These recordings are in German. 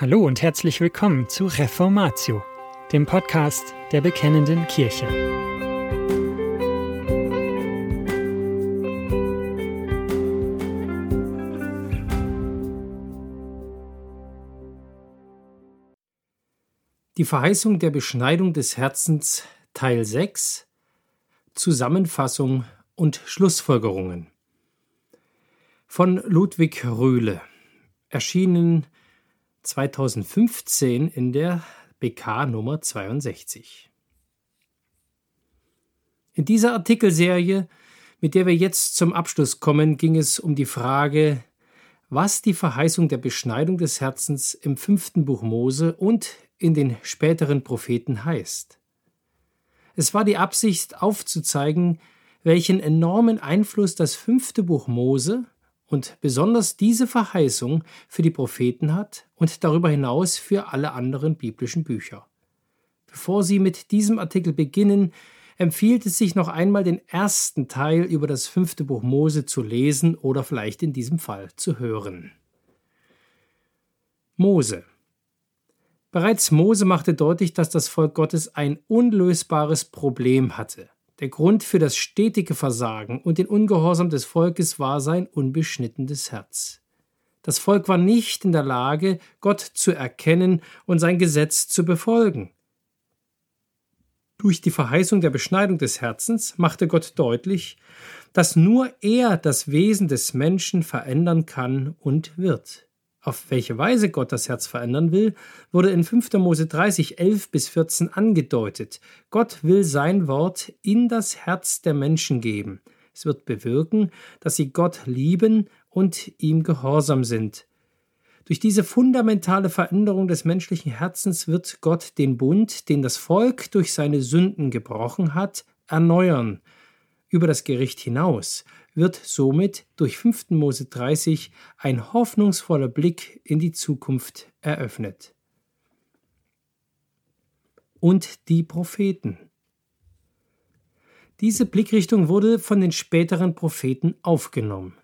Hallo und herzlich willkommen zu Reformatio, dem Podcast der Bekennenden Kirche. Die Verheißung der Beschneidung des Herzens Teil 6 Zusammenfassung und Schlussfolgerungen von Ludwig Röhle erschienen 2015 in der BK Nummer 62. In dieser Artikelserie, mit der wir jetzt zum Abschluss kommen, ging es um die Frage, was die Verheißung der Beschneidung des Herzens im fünften Buch Mose und in den späteren Propheten heißt. Es war die Absicht aufzuzeigen, welchen enormen Einfluss das fünfte Buch Mose und besonders diese Verheißung für die Propheten hat und darüber hinaus für alle anderen biblischen Bücher. Bevor Sie mit diesem Artikel beginnen, empfiehlt es sich noch einmal den ersten Teil über das fünfte Buch Mose zu lesen oder vielleicht in diesem Fall zu hören. Mose Bereits Mose machte deutlich, dass das Volk Gottes ein unlösbares Problem hatte. Der Grund für das stetige Versagen und den Ungehorsam des Volkes war sein unbeschnittenes Herz. Das Volk war nicht in der Lage, Gott zu erkennen und sein Gesetz zu befolgen. Durch die Verheißung der Beschneidung des Herzens machte Gott deutlich, dass nur er das Wesen des Menschen verändern kann und wird. Auf welche Weise Gott das Herz verändern will, wurde in 5. Mose 30, 11 bis 14 angedeutet. Gott will sein Wort in das Herz der Menschen geben. Es wird bewirken, dass sie Gott lieben und ihm gehorsam sind. Durch diese fundamentale Veränderung des menschlichen Herzens wird Gott den Bund, den das Volk durch seine Sünden gebrochen hat, erneuern. Über das Gericht hinaus wird somit durch 5. Mose 30 ein hoffnungsvoller Blick in die Zukunft eröffnet. Und die Propheten. Diese Blickrichtung wurde von den späteren Propheten aufgenommen.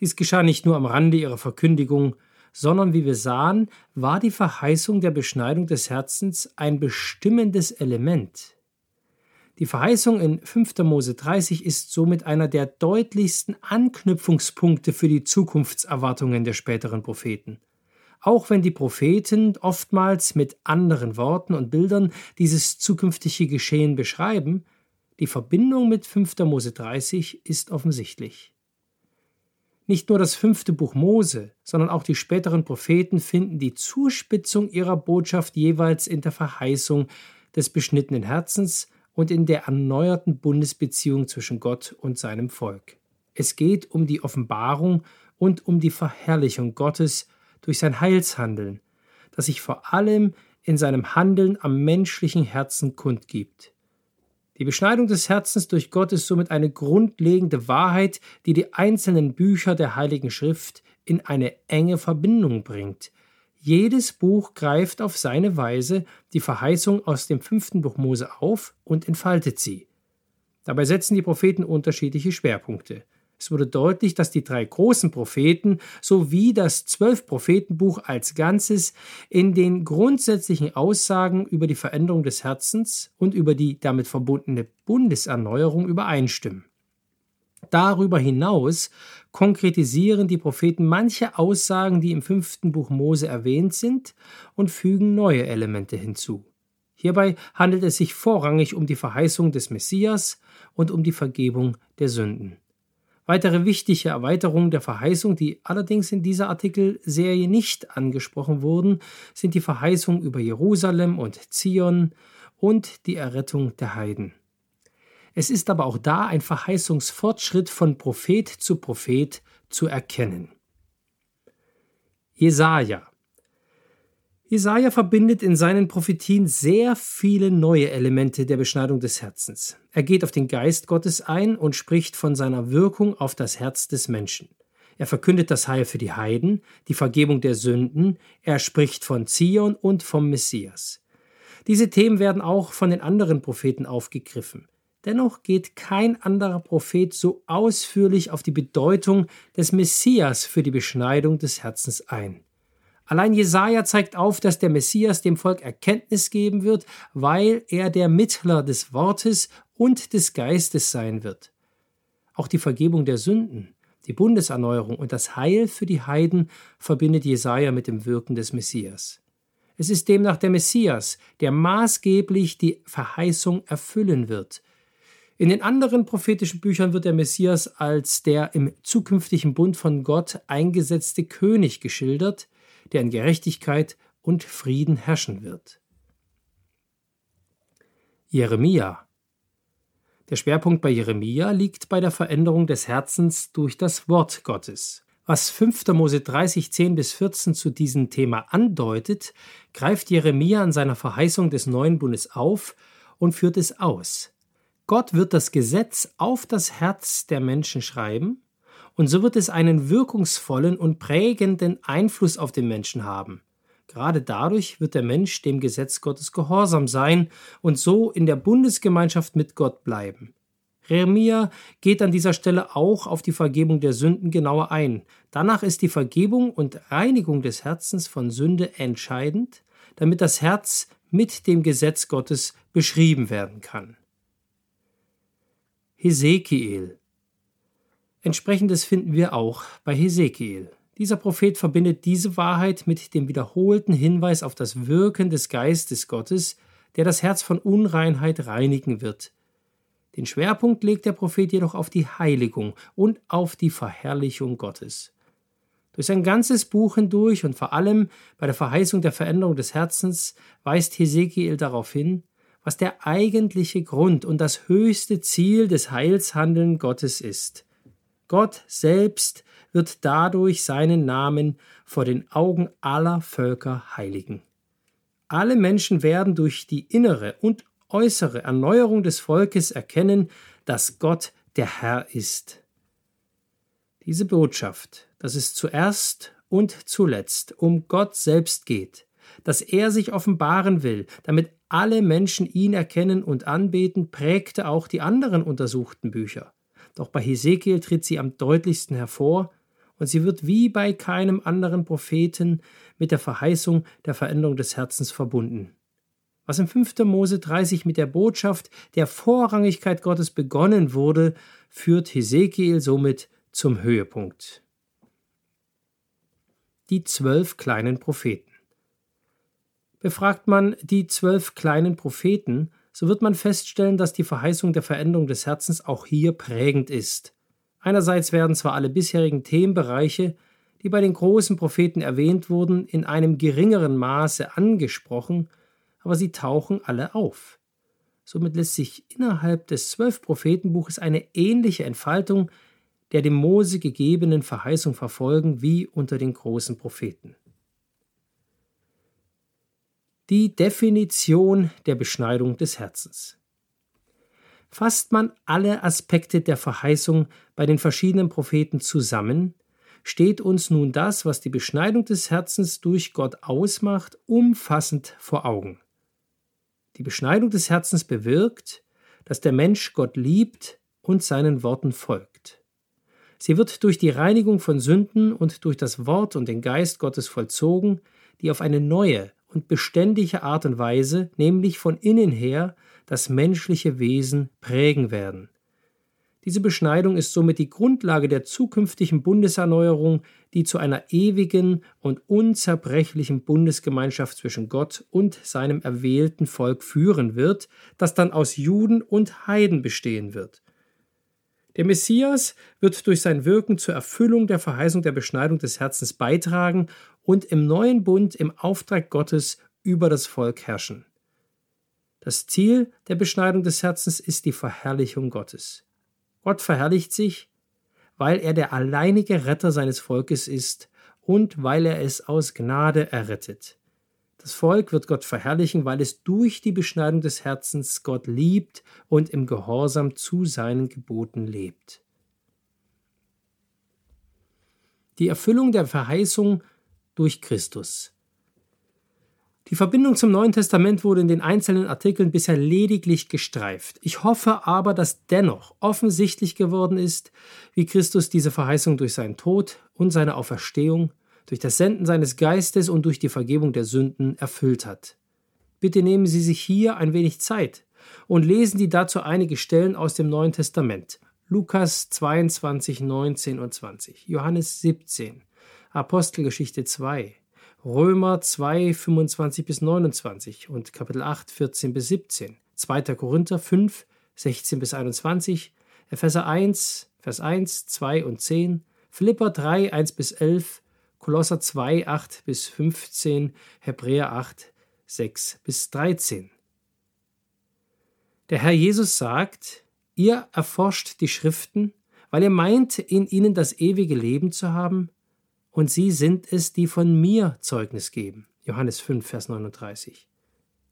Dies geschah nicht nur am Rande ihrer Verkündigung, sondern wie wir sahen, war die Verheißung der Beschneidung des Herzens ein bestimmendes Element. Die Verheißung in 5. Mose 30 ist somit einer der deutlichsten Anknüpfungspunkte für die Zukunftserwartungen der späteren Propheten. Auch wenn die Propheten oftmals mit anderen Worten und Bildern dieses zukünftige Geschehen beschreiben, die Verbindung mit 5. Mose 30 ist offensichtlich. Nicht nur das fünfte Buch Mose, sondern auch die späteren Propheten finden die Zuspitzung ihrer Botschaft jeweils in der Verheißung des beschnittenen Herzens und in der erneuerten Bundesbeziehung zwischen Gott und seinem Volk. Es geht um die Offenbarung und um die Verherrlichung Gottes durch sein Heilshandeln, das sich vor allem in seinem Handeln am menschlichen Herzen kundgibt. Die Beschneidung des Herzens durch Gott ist somit eine grundlegende Wahrheit, die die einzelnen Bücher der Heiligen Schrift in eine enge Verbindung bringt, jedes Buch greift auf seine Weise die Verheißung aus dem fünften Buch Mose auf und entfaltet sie. Dabei setzen die Propheten unterschiedliche Schwerpunkte. Es wurde deutlich, dass die drei großen Propheten sowie das Zwölf-Prophetenbuch als Ganzes in den grundsätzlichen Aussagen über die Veränderung des Herzens und über die damit verbundene Bundeserneuerung übereinstimmen. Darüber hinaus konkretisieren die Propheten manche Aussagen, die im fünften Buch Mose erwähnt sind, und fügen neue Elemente hinzu. Hierbei handelt es sich vorrangig um die Verheißung des Messias und um die Vergebung der Sünden. Weitere wichtige Erweiterungen der Verheißung, die allerdings in dieser Artikelserie nicht angesprochen wurden, sind die Verheißung über Jerusalem und Zion und die Errettung der Heiden. Es ist aber auch da ein Verheißungsfortschritt von Prophet zu Prophet zu erkennen. Jesaja Jesaja verbindet in seinen Prophetien sehr viele neue Elemente der Beschneidung des Herzens. Er geht auf den Geist Gottes ein und spricht von seiner Wirkung auf das Herz des Menschen. Er verkündet das Heil für die Heiden, die Vergebung der Sünden, er spricht von Zion und vom Messias. Diese Themen werden auch von den anderen Propheten aufgegriffen. Dennoch geht kein anderer Prophet so ausführlich auf die Bedeutung des Messias für die Beschneidung des Herzens ein. Allein Jesaja zeigt auf, dass der Messias dem Volk Erkenntnis geben wird, weil er der Mittler des Wortes und des Geistes sein wird. Auch die Vergebung der Sünden, die Bundeserneuerung und das Heil für die Heiden verbindet Jesaja mit dem Wirken des Messias. Es ist demnach der Messias, der maßgeblich die Verheißung erfüllen wird. In den anderen prophetischen Büchern wird der Messias als der im zukünftigen Bund von Gott eingesetzte König geschildert, der in Gerechtigkeit und Frieden herrschen wird. Jeremia Der Schwerpunkt bei Jeremia liegt bei der Veränderung des Herzens durch das Wort Gottes. Was 5. Mose 30, 10 bis 14 zu diesem Thema andeutet, greift Jeremia an seiner Verheißung des neuen Bundes auf und führt es aus. Gott wird das Gesetz auf das Herz der Menschen schreiben und so wird es einen wirkungsvollen und prägenden Einfluss auf den Menschen haben. Gerade dadurch wird der Mensch dem Gesetz Gottes gehorsam sein und so in der Bundesgemeinschaft mit Gott bleiben. Jeremia geht an dieser Stelle auch auf die Vergebung der Sünden genauer ein. Danach ist die Vergebung und Reinigung des Herzens von Sünde entscheidend, damit das Herz mit dem Gesetz Gottes beschrieben werden kann. Hesekiel Entsprechendes finden wir auch bei Hesekiel. Dieser Prophet verbindet diese Wahrheit mit dem wiederholten Hinweis auf das Wirken des Geistes Gottes, der das Herz von Unreinheit reinigen wird. Den Schwerpunkt legt der Prophet jedoch auf die Heiligung und auf die Verherrlichung Gottes. Durch sein ganzes Buch hindurch und vor allem bei der Verheißung der Veränderung des Herzens weist Hesekiel darauf hin, was der eigentliche Grund und das höchste Ziel des Heilshandeln Gottes ist. Gott selbst wird dadurch seinen Namen vor den Augen aller Völker heiligen. Alle Menschen werden durch die innere und äußere Erneuerung des Volkes erkennen, dass Gott der Herr ist. Diese Botschaft, dass es zuerst und zuletzt um Gott selbst geht, dass er sich offenbaren will, damit alle Menschen ihn erkennen und anbeten, prägte auch die anderen untersuchten Bücher. Doch bei Hesekiel tritt sie am deutlichsten hervor, und sie wird wie bei keinem anderen Propheten mit der Verheißung der Veränderung des Herzens verbunden. Was im 5. Mose 30 mit der Botschaft der Vorrangigkeit Gottes begonnen wurde, führt Hesekiel somit zum Höhepunkt. Die zwölf kleinen Propheten. Befragt man die zwölf kleinen Propheten, so wird man feststellen, dass die Verheißung der Veränderung des Herzens auch hier prägend ist. Einerseits werden zwar alle bisherigen Themenbereiche, die bei den großen Propheten erwähnt wurden, in einem geringeren Maße angesprochen, aber sie tauchen alle auf. Somit lässt sich innerhalb des Zwölf-Prophetenbuches eine ähnliche Entfaltung der dem Mose gegebenen Verheißung verfolgen wie unter den großen Propheten. Die Definition der Beschneidung des Herzens. Fasst man alle Aspekte der Verheißung bei den verschiedenen Propheten zusammen, steht uns nun das, was die Beschneidung des Herzens durch Gott ausmacht, umfassend vor Augen. Die Beschneidung des Herzens bewirkt, dass der Mensch Gott liebt und seinen Worten folgt. Sie wird durch die Reinigung von Sünden und durch das Wort und den Geist Gottes vollzogen, die auf eine neue und beständige Art und Weise, nämlich von innen her, das menschliche Wesen prägen werden. Diese Beschneidung ist somit die Grundlage der zukünftigen Bundeserneuerung, die zu einer ewigen und unzerbrechlichen Bundesgemeinschaft zwischen Gott und seinem erwählten Volk führen wird, das dann aus Juden und Heiden bestehen wird. Der Messias wird durch sein Wirken zur Erfüllung der Verheißung der Beschneidung des Herzens beitragen und im neuen Bund im Auftrag Gottes über das Volk herrschen. Das Ziel der Beschneidung des Herzens ist die Verherrlichung Gottes. Gott verherrlicht sich, weil er der alleinige Retter seines Volkes ist und weil er es aus Gnade errettet. Das Volk wird Gott verherrlichen, weil es durch die Beschneidung des Herzens Gott liebt und im Gehorsam zu seinen Geboten lebt. Die Erfüllung der Verheißung durch Christus. Die Verbindung zum Neuen Testament wurde in den einzelnen Artikeln bisher lediglich gestreift. Ich hoffe aber, dass dennoch offensichtlich geworden ist, wie Christus diese Verheißung durch seinen Tod und seine Auferstehung durch das Senden seines Geistes und durch die Vergebung der Sünden erfüllt hat. Bitte nehmen Sie sich hier ein wenig Zeit und lesen Sie dazu einige Stellen aus dem Neuen Testament. Lukas 22, 19 und 20, Johannes 17, Apostelgeschichte 2, Römer 2, 25 bis 29 und Kapitel 8, 14 bis 17, 2. Korinther 5, 16 bis 21, Epheser 1, Vers 1, 2 und 10, Philipper 3, 1 bis 11, Kolosser 2, 8 bis 15, Hebräer 8, 6 bis 13. Der Herr Jesus sagt, ihr erforscht die Schriften, weil ihr meint, in ihnen das ewige Leben zu haben, und sie sind es, die von mir Zeugnis geben. Johannes 5, Vers 39.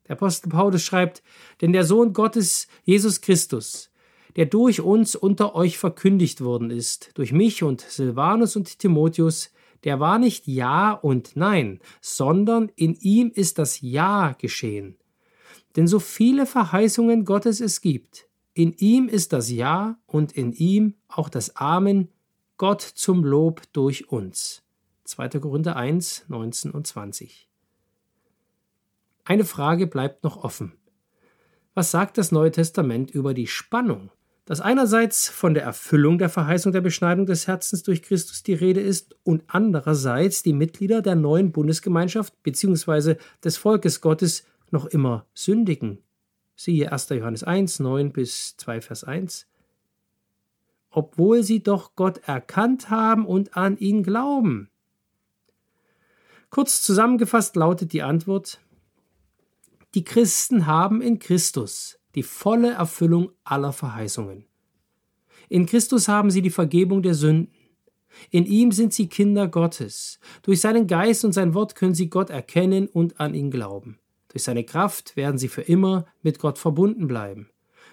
Der Apostel Paulus schreibt, denn der Sohn Gottes, Jesus Christus, der durch uns unter euch verkündigt worden ist, durch mich und Silvanus und Timotheus, der war nicht Ja und Nein, sondern in ihm ist das Ja geschehen. Denn so viele Verheißungen Gottes es gibt, in ihm ist das Ja und in ihm auch das Amen, Gott zum Lob durch uns. 2. Korinther 1, 19 und 20. Eine Frage bleibt noch offen. Was sagt das Neue Testament über die Spannung, dass einerseits von der Erfüllung der Verheißung der Beschneidung des Herzens durch Christus die Rede ist und andererseits die Mitglieder der neuen Bundesgemeinschaft bzw. des Volkes Gottes noch immer sündigen? Siehe 1. Johannes 1, 9 bis 2 Vers 1. Obwohl sie doch Gott erkannt haben und an ihn glauben. Kurz zusammengefasst lautet die Antwort, die Christen haben in Christus die volle Erfüllung aller Verheißungen. In Christus haben sie die Vergebung der Sünden. In ihm sind sie Kinder Gottes. Durch seinen Geist und sein Wort können sie Gott erkennen und an ihn glauben. Durch seine Kraft werden sie für immer mit Gott verbunden bleiben.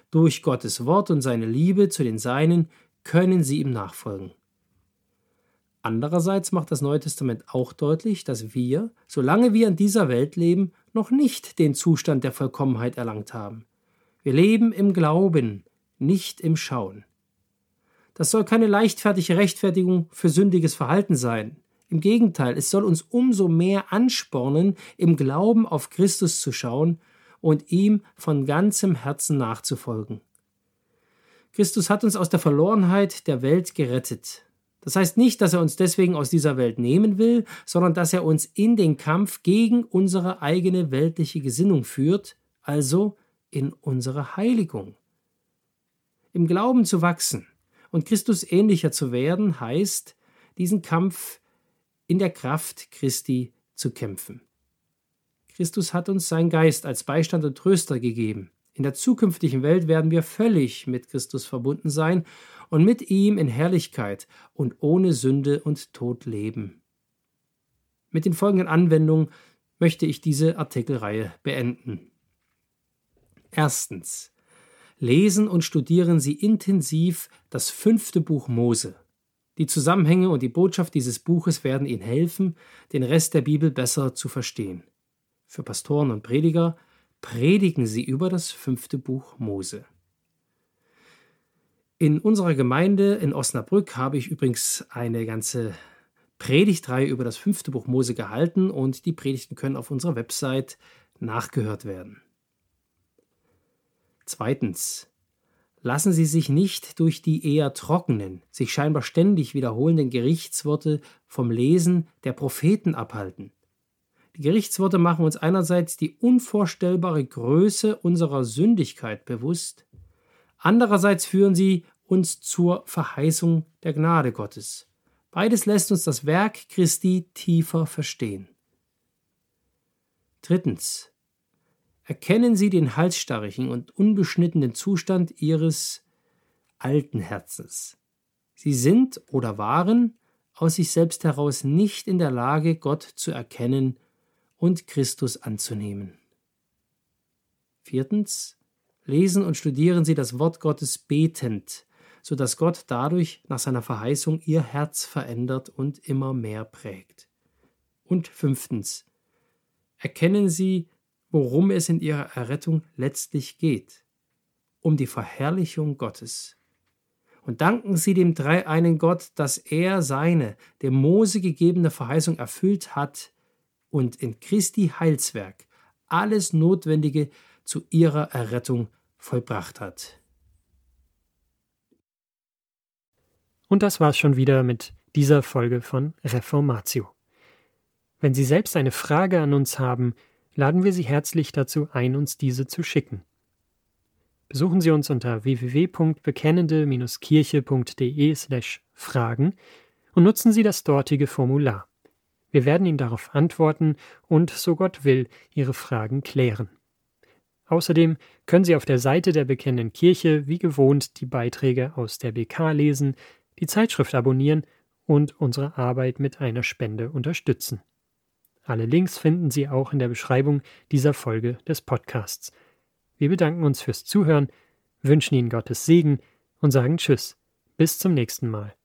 Durch Gottes Wort und seine Liebe zu den Seinen können sie ihm nachfolgen. Andererseits macht das Neue Testament auch deutlich, dass wir, solange wir in dieser Welt leben, noch nicht den Zustand der Vollkommenheit erlangt haben. Wir leben im Glauben, nicht im Schauen. Das soll keine leichtfertige Rechtfertigung für sündiges Verhalten sein. Im Gegenteil, es soll uns umso mehr anspornen, im Glauben auf Christus zu schauen und ihm von ganzem Herzen nachzufolgen. Christus hat uns aus der Verlorenheit der Welt gerettet. Das heißt nicht, dass er uns deswegen aus dieser Welt nehmen will, sondern dass er uns in den Kampf gegen unsere eigene weltliche Gesinnung führt, also in unsere Heiligung. Im Glauben zu wachsen und Christus ähnlicher zu werden, heißt, diesen Kampf in der Kraft Christi zu kämpfen. Christus hat uns seinen Geist als Beistand und Tröster gegeben. In der zukünftigen Welt werden wir völlig mit Christus verbunden sein und mit ihm in Herrlichkeit und ohne Sünde und Tod leben. Mit den folgenden Anwendungen möchte ich diese Artikelreihe beenden. Erstens. Lesen und studieren Sie intensiv das fünfte Buch Mose. Die Zusammenhänge und die Botschaft dieses Buches werden Ihnen helfen, den Rest der Bibel besser zu verstehen. Für Pastoren und Prediger predigen Sie über das fünfte Buch Mose. In unserer Gemeinde in Osnabrück habe ich übrigens eine ganze Predigtreihe über das fünfte Buch Mose gehalten und die Predigten können auf unserer Website nachgehört werden. Zweitens. Lassen Sie sich nicht durch die eher trockenen, sich scheinbar ständig wiederholenden Gerichtsworte vom Lesen der Propheten abhalten. Die Gerichtsworte machen uns einerseits die unvorstellbare Größe unserer Sündigkeit bewusst, Andererseits führen sie uns zur Verheißung der Gnade Gottes. Beides lässt uns das Werk Christi tiefer verstehen. Drittens. Erkennen Sie den halsstarrigen und unbeschnittenen Zustand Ihres alten Herzens. Sie sind oder waren aus sich selbst heraus nicht in der Lage, Gott zu erkennen und Christus anzunehmen. Viertens lesen und studieren Sie das Wort Gottes betend, so dass Gott dadurch nach seiner Verheißung Ihr Herz verändert und immer mehr prägt. Und fünftens, erkennen Sie, worum es in Ihrer Errettung letztlich geht, um die Verherrlichung Gottes. und danken Sie dem dreieinen Gott, dass er seine dem Mose gegebene Verheißung erfüllt hat und in Christi Heilswerk alles Notwendige zu ihrer Errettung vollbracht hat. Und das war's schon wieder mit dieser Folge von Reformatio. Wenn Sie selbst eine Frage an uns haben, laden wir Sie herzlich dazu ein, uns diese zu schicken. Besuchen Sie uns unter www.bekennende-kirche.de/fragen und nutzen Sie das dortige Formular. Wir werden Ihnen darauf antworten und, so Gott will, Ihre Fragen klären. Außerdem können Sie auf der Seite der Bekennenden Kirche wie gewohnt die Beiträge aus der BK lesen, die Zeitschrift abonnieren und unsere Arbeit mit einer Spende unterstützen. Alle Links finden Sie auch in der Beschreibung dieser Folge des Podcasts. Wir bedanken uns fürs Zuhören, wünschen Ihnen Gottes Segen und sagen Tschüss. Bis zum nächsten Mal.